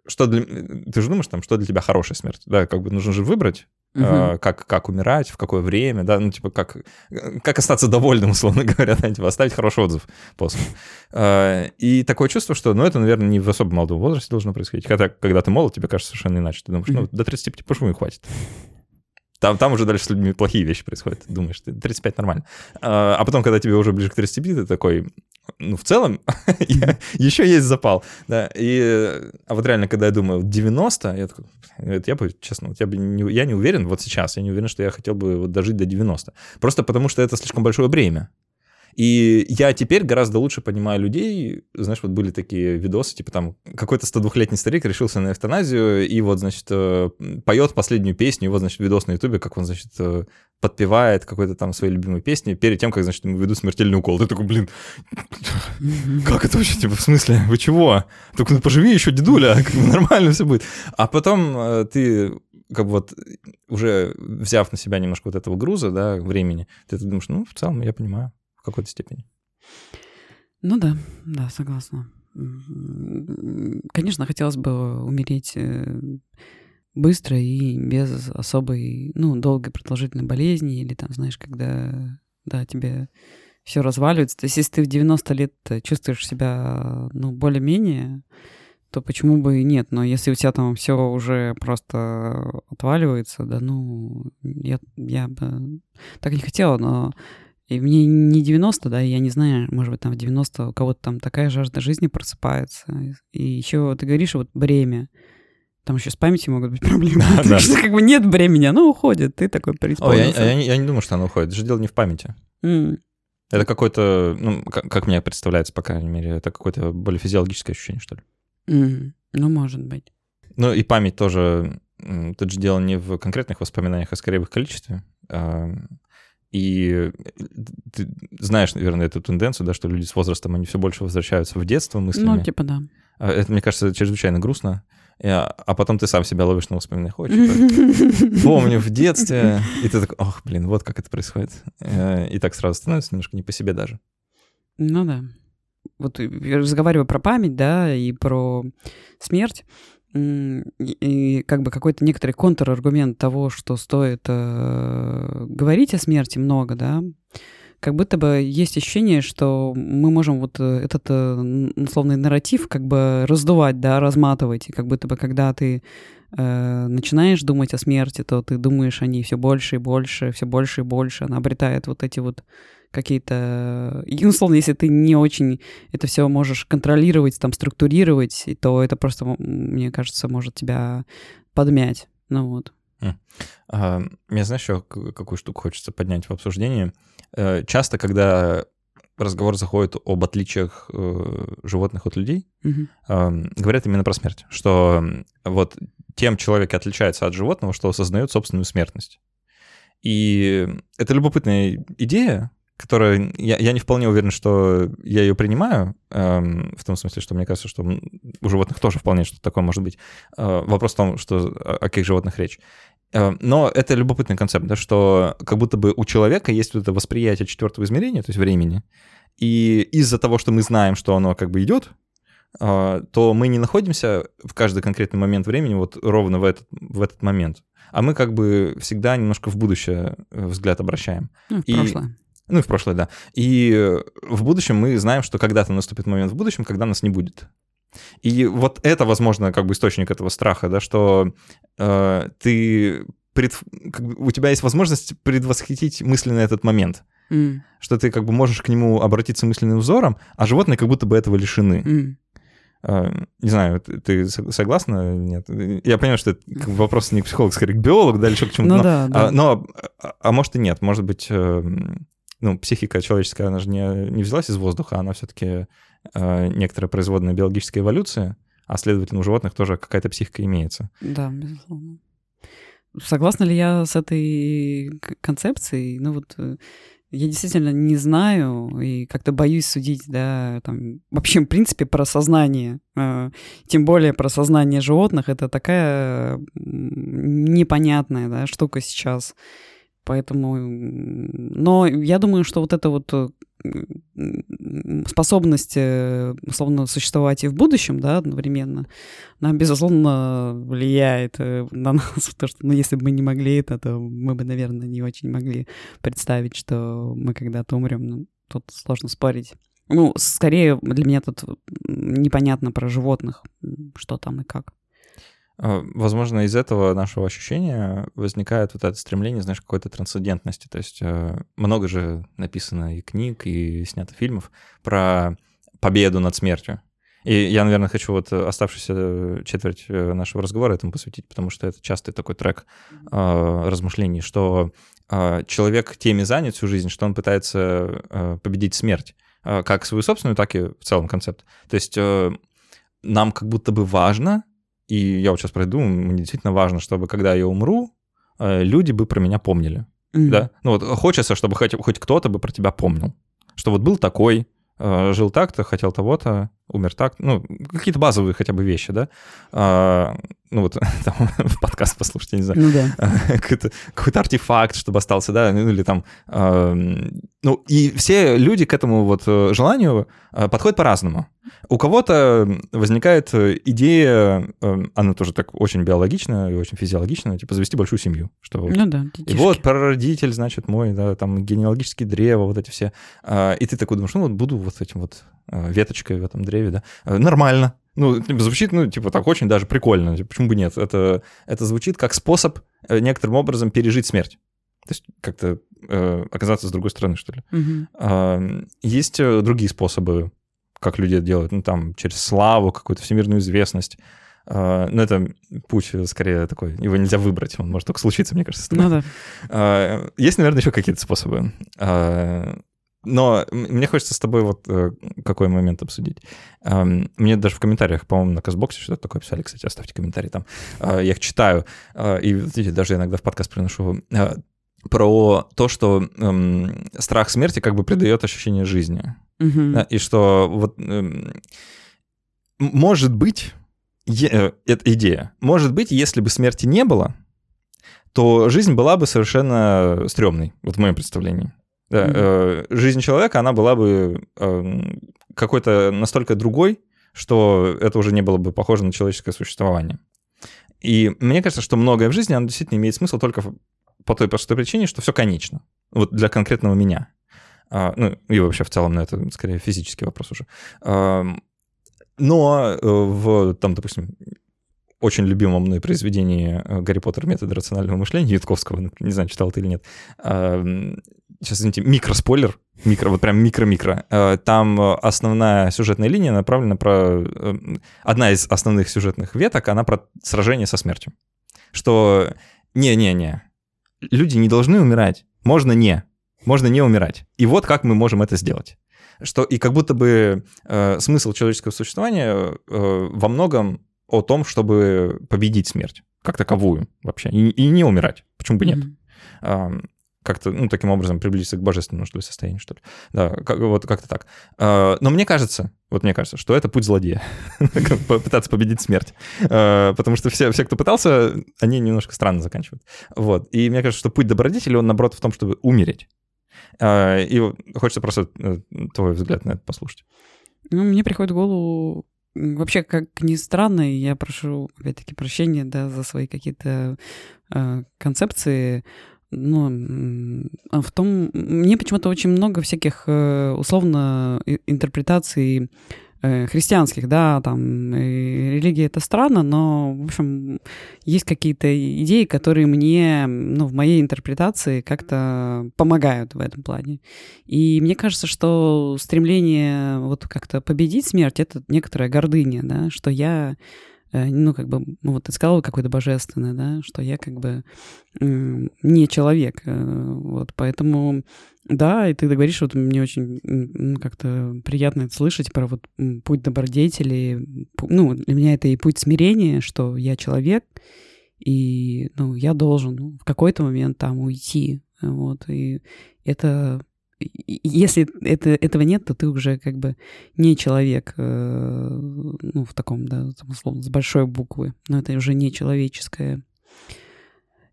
что для... Ты же думаешь, там, что для тебя хорошая смерть? Да, как бы нужно же выбрать, угу. э, как, как умирать, в какое время, да, ну, типа, как, как остаться довольным, <laughs> условно говоря, да, типа, оставить хороший отзыв после. Э, и такое чувство, что, ну, это, наверное, не в особо молодом возрасте должно происходить. Когда, когда ты молод, тебе кажется совершенно иначе. Ты думаешь, ну, до 35 почему и хватит. Там, там уже дальше с людьми плохие вещи происходят. Думаешь, ты 35 нормально. А, а потом, когда тебе уже ближе к 35, ты такой, ну, в целом, <laughs> еще есть запал. Да, и, а вот реально, когда я думаю, 90, я такой, я бы, честно, я, бы не, я не уверен, вот сейчас, я не уверен, что я хотел бы вот дожить до 90. Просто потому, что это слишком большое бремя. И я теперь гораздо лучше понимаю людей. Знаешь, вот были такие видосы, типа там какой-то 102-летний старик решился на эвтаназию и вот, значит, э, поет последнюю песню, и вот, значит, видос на ютубе, как он, значит, э, подпевает какой-то там своей любимой песни перед тем, как, значит, ему ведут смертельный укол. Ты такой, блин, как это вообще, типа, в смысле, вы чего? Только ну, поживи еще, дедуля, как бы нормально все будет. А потом э, ты как бы вот уже взяв на себя немножко вот этого груза, да, времени, ты думаешь, ну, в целом я понимаю какой-то степени. Ну да, да, согласна. Конечно, хотелось бы умереть э, быстро и без особой, ну, долгой продолжительной болезни, или там, знаешь, когда, да, тебе все разваливается. То есть, если ты в 90 лет чувствуешь себя, ну, более-менее, то почему бы и нет? Но если у тебя там все уже просто отваливается, да, ну, я, я бы так не хотела, но и мне не 90, да, я не знаю, может быть, там в 90 у кого-то там такая жажда жизни просыпается. И еще ты говоришь, вот бремя. Там еще с памятью могут быть <laughs> проблемы. Да, да. что как бы нет времени, оно уходит. Ты такой преисполнился. Ой, я, я, я не думаю, что оно уходит. Это же дело не в памяти. Mm. Это какое-то, ну, как, как мне представляется, по крайней мере, это какое-то более физиологическое ощущение, что ли. Mm. Ну, может быть. Ну, и память тоже, тут же дело не в конкретных воспоминаниях, а скорее в их количестве. А, и ты знаешь, наверное, эту тенденцию, да, что люди с возрастом, они все больше возвращаются в детство мыслями. Ну, типа да. А это, мне кажется, чрезвычайно грустно. А потом ты сам себя ловишь на воспоминаниях. Типа, <laughs> помню в детстве. И ты такой, ох, блин, вот как это происходит. Э, и так сразу становится немножко не по себе даже. Ну да. Вот разговариваю про память, да, и про смерть и как бы какой-то некоторый контраргумент того, что стоит э, говорить о смерти много, да, как будто бы есть ощущение, что мы можем вот э, этот э, условный нарратив как бы раздувать, да, разматывать, и как будто бы когда ты э, начинаешь думать о смерти, то ты думаешь о ней все больше и больше, все больше и больше, она обретает вот эти вот какие-то... И, условно, если ты не очень это все можешь контролировать, там, структурировать, то это просто, мне кажется, может тебя подмять. Ну вот. А, мне, знаешь, еще какую штуку хочется поднять в обсуждении. Э, часто, когда разговор заходит об отличиях э, животных от людей, угу. говорят именно про смерть, что вот тем человек отличается от животного, что осознает собственную смертность. И это любопытная идея, которая... Я, я не вполне уверен, что я ее принимаю, эм, в том смысле, что мне кажется, что у животных тоже вполне что-то такое может быть. Э, вопрос в том, что, о каких животных речь. Э, но это любопытный концепт, да, что как будто бы у человека есть вот это восприятие четвертого измерения, то есть времени, и из-за того, что мы знаем, что оно как бы идет, э, то мы не находимся в каждый конкретный момент времени вот ровно в этот, в этот момент, а мы как бы всегда немножко в будущее э, взгляд обращаем. Ну, в и, прошлое Ну и в прошлое, да. И в будущем мы знаем, что когда-то наступит момент в будущем, когда нас не будет. И вот это, возможно, как бы источник этого страха, да, что э, ты пред, как бы, у тебя есть возможность предвосхитить мысленно этот момент. Mm. Что ты как бы можешь к нему обратиться мысленным взором, а животные как будто бы этого лишены. Mm. Не знаю, ты, согласна нет? Я понимаю, что это вопрос не к психологу, скорее к биологу, да, или еще к чему-то. Ну, но, да, да. А, но, а, а может и нет. Может быть, э, ну, психика человеческая, она же не, не взялась из воздуха, она все-таки э, некоторая производная биологической эволюции, а следовательно, у животных тоже какая-то психика имеется. Да, безусловно. Согласна ли я с этой концепцией? Ну вот э, я действительно не знаю и как-то боюсь судить, да, там, вообще, в принципе, про сознание, э, тем более про сознание животных, это такая непонятная, да, штука сейчас. Поэтому, но я думаю, что вот это вот э, способность, э, условно, существовать и в будущем, да, одновременно, она, безусловно, влияет э, на нас, <laughs> потому что, ну, если бы мы не могли это, то мы бы, наверное, не очень могли представить, что мы когда-то умрем. Ну, тут сложно спорить. Ну, скорее для меня тут непонятно про животных, что там и как. А, возможно, из этого нашего ощущения возникает вот это стремление, знаешь, какой-то трансцендентности. То есть э, много же написано и книг, и снято фильмов про победу над смертью. И я, наверное, хочу вот оставшуюся четверть э, нашего разговора этому посвятить, потому что это частый такой трек э, размышлений, что э, человек теме занят всю жизнь, что он пытается э, победить смерть, э, как свою собственную, так и в целом концепт. То есть э, нам как будто бы важно и я вот сейчас пройду, мне действительно важно, чтобы когда я умру, э, люди бы про меня помнили. Mm-hmm. Да? Ну вот хочется, чтобы хоть, хоть кто-то бы про тебя помнил. Что вот был такой, э, жил так-то, хотел того-то, умер так, ну, какие-то базовые хотя бы вещи, да, а, ну, вот <laughs> там, в подкаст послушать, я не знаю, ну, да. <laughs> какой-то, какой-то артефакт, чтобы остался, да, ну, или там, а, ну, и все люди к этому вот э, желанию э, подходят по-разному. У кого-то возникает идея, э, она тоже так очень биологичная и очень физиологичная, типа завести большую семью. Что вот, ну да, И вот прародитель, значит, мой, да, там генеалогические древа, вот эти все. А, и ты такой думаешь, ну вот буду вот этим вот веточкой в этом древе, да, нормально. Ну, звучит, ну, типа, так очень даже прикольно. Типа, почему бы нет? Это, это звучит как способ некоторым образом пережить смерть. То есть как-то э, оказаться с другой стороны, что ли. Угу. А, есть другие способы, как люди это делают. Ну, там, через славу, какую-то всемирную известность. А, но это путь скорее такой, его нельзя выбрать, он может только случиться, мне кажется. Ну да. А, есть, наверное, еще какие-то способы. А, но мне хочется с тобой вот э, какой момент обсудить. Мне даже в комментариях, по-моему, на Казбоксе что-то такое писали, кстати, оставьте комментарий там. А, я их читаю, а, и видите, даже иногда в подкаст приношу а, про то, что эм, страх смерти как бы придает ощущение жизни. Угу. Да, и что вот эм, может быть, э, это идея, может быть, если бы смерти не было, то жизнь была бы совершенно стрёмной, вот в моем представлении. Да, э, жизнь человека, она была бы э, какой-то настолько другой, что это уже не было бы похоже на человеческое существование. И мне кажется, что многое в жизни, оно действительно имеет смысл только по той простой причине, что все конечно. Вот для конкретного меня. А, ну, и вообще в целом, на это скорее физический вопрос уже. Но э, в, там, допустим, очень любимом мной произведении э, «Гарри Поттер. Методы рационального мышления» Ютковского, не знаю, читал ты или нет, сейчас, извините, микроспойлер, микро, вот прям микро-микро. Э, там основная сюжетная линия направлена про... Э, одна из основных сюжетных веток, она про сражение со смертью. Что не-не-не, люди не должны умирать. Можно не. Можно не умирать. И вот как мы можем это сделать. Что и как будто бы э, смысл человеческого существования э, во многом о том, чтобы победить смерть как таковую вообще и, и не умирать. Почему бы нет? Mm-hmm как-то, ну, таким образом приблизиться к божественному, что ли, состоянию, что ли. Да, как, вот как-то так. А, но мне кажется, вот мне кажется, что это путь злодея. <laughs> Пытаться победить смерть. А, потому что все, все, кто пытался, они немножко странно заканчивают. Вот. И мне кажется, что путь добродетели, он, наоборот, в том, чтобы умереть. А, и хочется просто э, твой взгляд на это послушать. Ну, мне приходит в голову Вообще, как ни странно, я прошу, опять-таки, прощения да, за свои какие-то э, концепции, ну, а в том, мне почему-то очень много всяких э, условно интерпретаций э, христианских, да, там религия это странно, но, в общем, есть какие-то идеи, которые мне, ну, в моей интерпретации как-то помогают в этом плане. И мне кажется, что стремление вот как-то победить смерть — это некоторая гордыня, да, что я ну, как бы, ну, вот ты сказал какое-то божественное, да, что я как бы не человек, э, вот, поэтому, да, и ты говоришь, вот мне очень как-то приятно это слышать про вот путь добродетели, ну, для меня это и путь смирения, что я человек, и, ну, я должен в какой-то момент там уйти, вот, и это если это, этого нет, то ты уже как бы не человек, э, ну, в таком, да, условно, с большой буквы, но это уже не человеческое.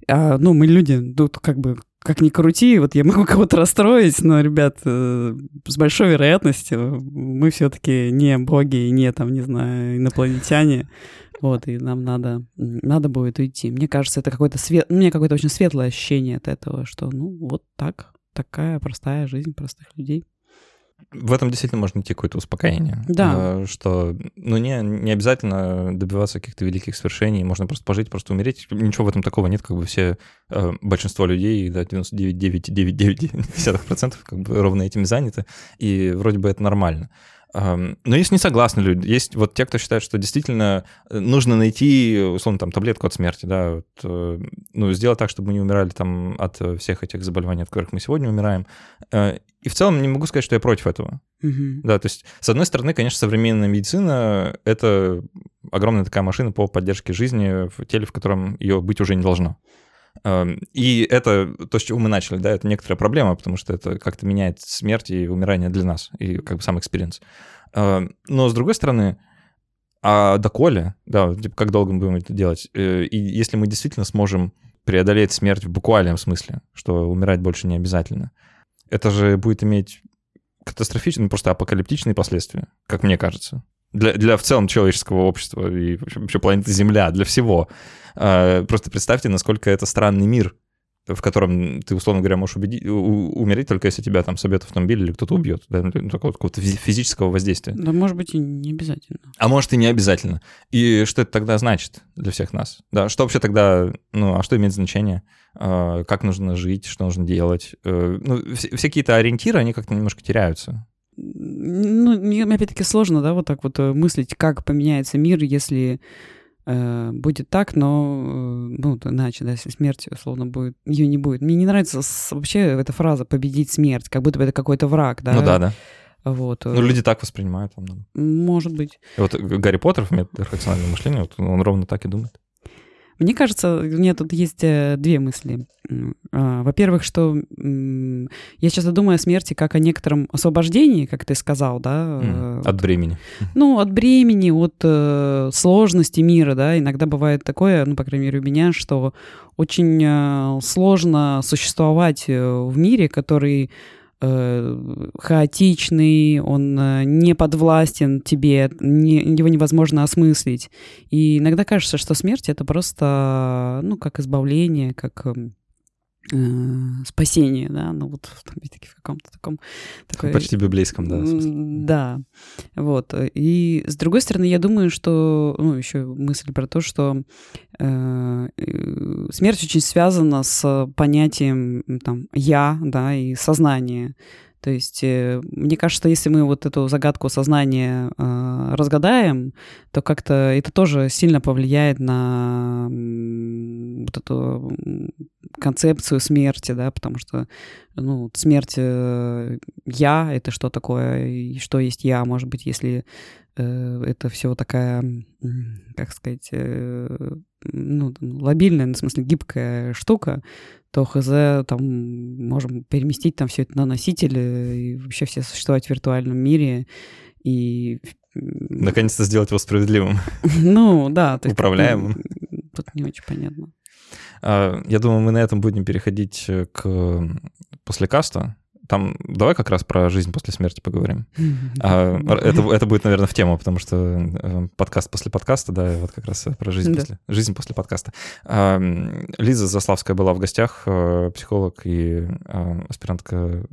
А, ну, мы люди, тут как бы, как ни крути, вот я могу <laughs> кого-то расстроить, но, ребят, э, с большой вероятностью мы все-таки не боги, не, там, не знаю, инопланетяне, вот, и нам надо, надо будет уйти. Мне кажется, это какое-то свет, меня какое-то очень светлое ощущение от этого, что, ну, вот так, такая простая жизнь простых людей. В этом действительно можно найти какое-то успокоение. Да. Э, что, ну, не, не обязательно добиваться каких-то великих свершений, можно просто пожить, просто умереть. Ничего в этом такого нет, как бы все, э, большинство людей, да, 99,999% как бы ровно этим заняты, и вроде бы это нормально. Но есть не согласны люди. Есть вот те, кто считает, что действительно э, нужно найти, условно, там, таблетку от смерти, да, вот, э, ну, сделать так, чтобы мы не умирали там от всех этих заболеваний, от которых мы сегодня умираем. Э, и в целом не могу сказать, что я против этого. Угу. Да, то есть, с одной стороны, конечно, современная медицина — это огромная такая машина по поддержке жизни в теле, в котором ее быть уже не должно. И это то, с чего мы начали, да, это некоторая проблема, потому что это как-то меняет смерть и умирание для нас, и как бы сам experience. Но с другой стороны, а доколе, да, типа, как долго мы будем это делать? Э, и если мы действительно сможем преодолеть смерть в буквальном смысле, что умирать больше не обязательно, это же будет иметь катастрофичные, ну, просто апокалиптичные последствия, как мне кажется для, для в целом человеческого общества и вообще планеты Земля, для всего. А, просто представьте, насколько это странный мир, в котором ты, условно говоря, можешь убедить, умереть только если тебя там собьет автомобиль или кто-то убьет, да, ну, такого какого-то физического воздействия. Да, может быть, и не обязательно. А может, и не обязательно. И что это тогда значит для всех нас? Да, что вообще тогда, ну, а что имеет значение? А, как нужно жить, что нужно делать? Э, ну, все, все какие-то ориентиры, они как-то немножко теряются ну, мне опять-таки сложно, да, вот так вот э, мыслить, как поменяется мир, если э, будет так, но, э, ну, иначе, да, если смерть, условно, будет, ее не будет. Мне не нравится вообще эта фраза «победить смерть», как будто бы это какой-то враг, да. Ну да, да. Вот. Ну, люди так воспринимают. Там, Может быть. И вот Гарри Поттер в методах рационального мышления, вот он ровно так и думает. Мне кажется, у меня тут есть э, две мысли. А, во-первых, что я часто думаю о смерти как о некотором освобождении, как ты сказал, да. Э, от бремени. Ну, от бремени, от э, сложности мира, да. Иногда бывает такое, ну, по крайней мере, у меня, что очень сложно существовать в мире, который Э, хаотичный, он э, не подвластен тебе, не, его невозможно осмыслить. И иногда кажется, что смерть это просто, ну, как избавление, как эм, спасение, да, ну вот опять-таки в каком-то таком... Такой, Почти библейском, да. Да, вот. И с другой стороны, я думаю, что, ну, еще мысль про то, что э, э, смерть очень связана с понятием там «я», да, и сознания. То есть э, мне кажется, если мы вот эту загадку сознания э, разгадаем, то как-то это тоже сильно повлияет на вот эту концепцию смерти, да, потому что ну, смерть э, я это что такое и что есть я, может быть, если э, это все такая, как сказать, э, ну, лобильная, ну, в смысле гибкая штука, то хз там можем переместить там все это на носитель и вообще все существовать в виртуальном мире и наконец-то сделать его справедливым. <laughs> Ну да, управляемым. Тут не очень понятно. А, я думаю, мы на этом будем переходить к после каста. там давай как раз про жизнь после смерти поговорим. <laughs> А, это, это будет, наверное, в тему, потому что э, подкаст после подкаста, да, вот как раз про жизнь, да. после, жизнь после подкаста. А, Лиза Заславская была в гостях, э, психолог и аспирантка...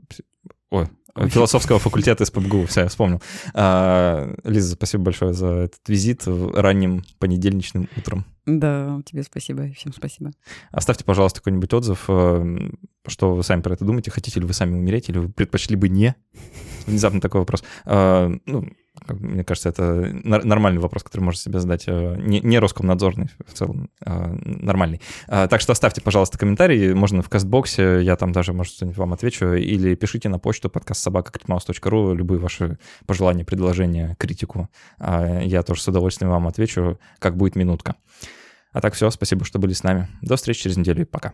Ой, философского факультета СПБГУ, все, я вспомнил. А, Лиза, спасибо большое за этот визит ранним понедельничным утром. Да, тебе спасибо, всем спасибо. Оставьте, пожалуйста, какой-нибудь отзыв, э, что вы сами про это думаете, хотите ли вы сами умереть, или вы предпочли бы не? Внезапно такой вопрос. А, ну, мне кажется, это нормальный вопрос, который можно себе задать. Э, не, не Роскомнадзорный в целом, а нормальный. А, так что оставьте, пожалуйста, комментарии. Можно в кастбоксе, я там даже, может, что-нибудь вам отвечу. Или пишите на почту подкастсобака.критмаус.ру любые ваши пожелания, предложения, критику. А, я тоже с удовольствием вам отвечу, как будет минутка. А так все, спасибо, что были с нами. До встречи через неделю и пока.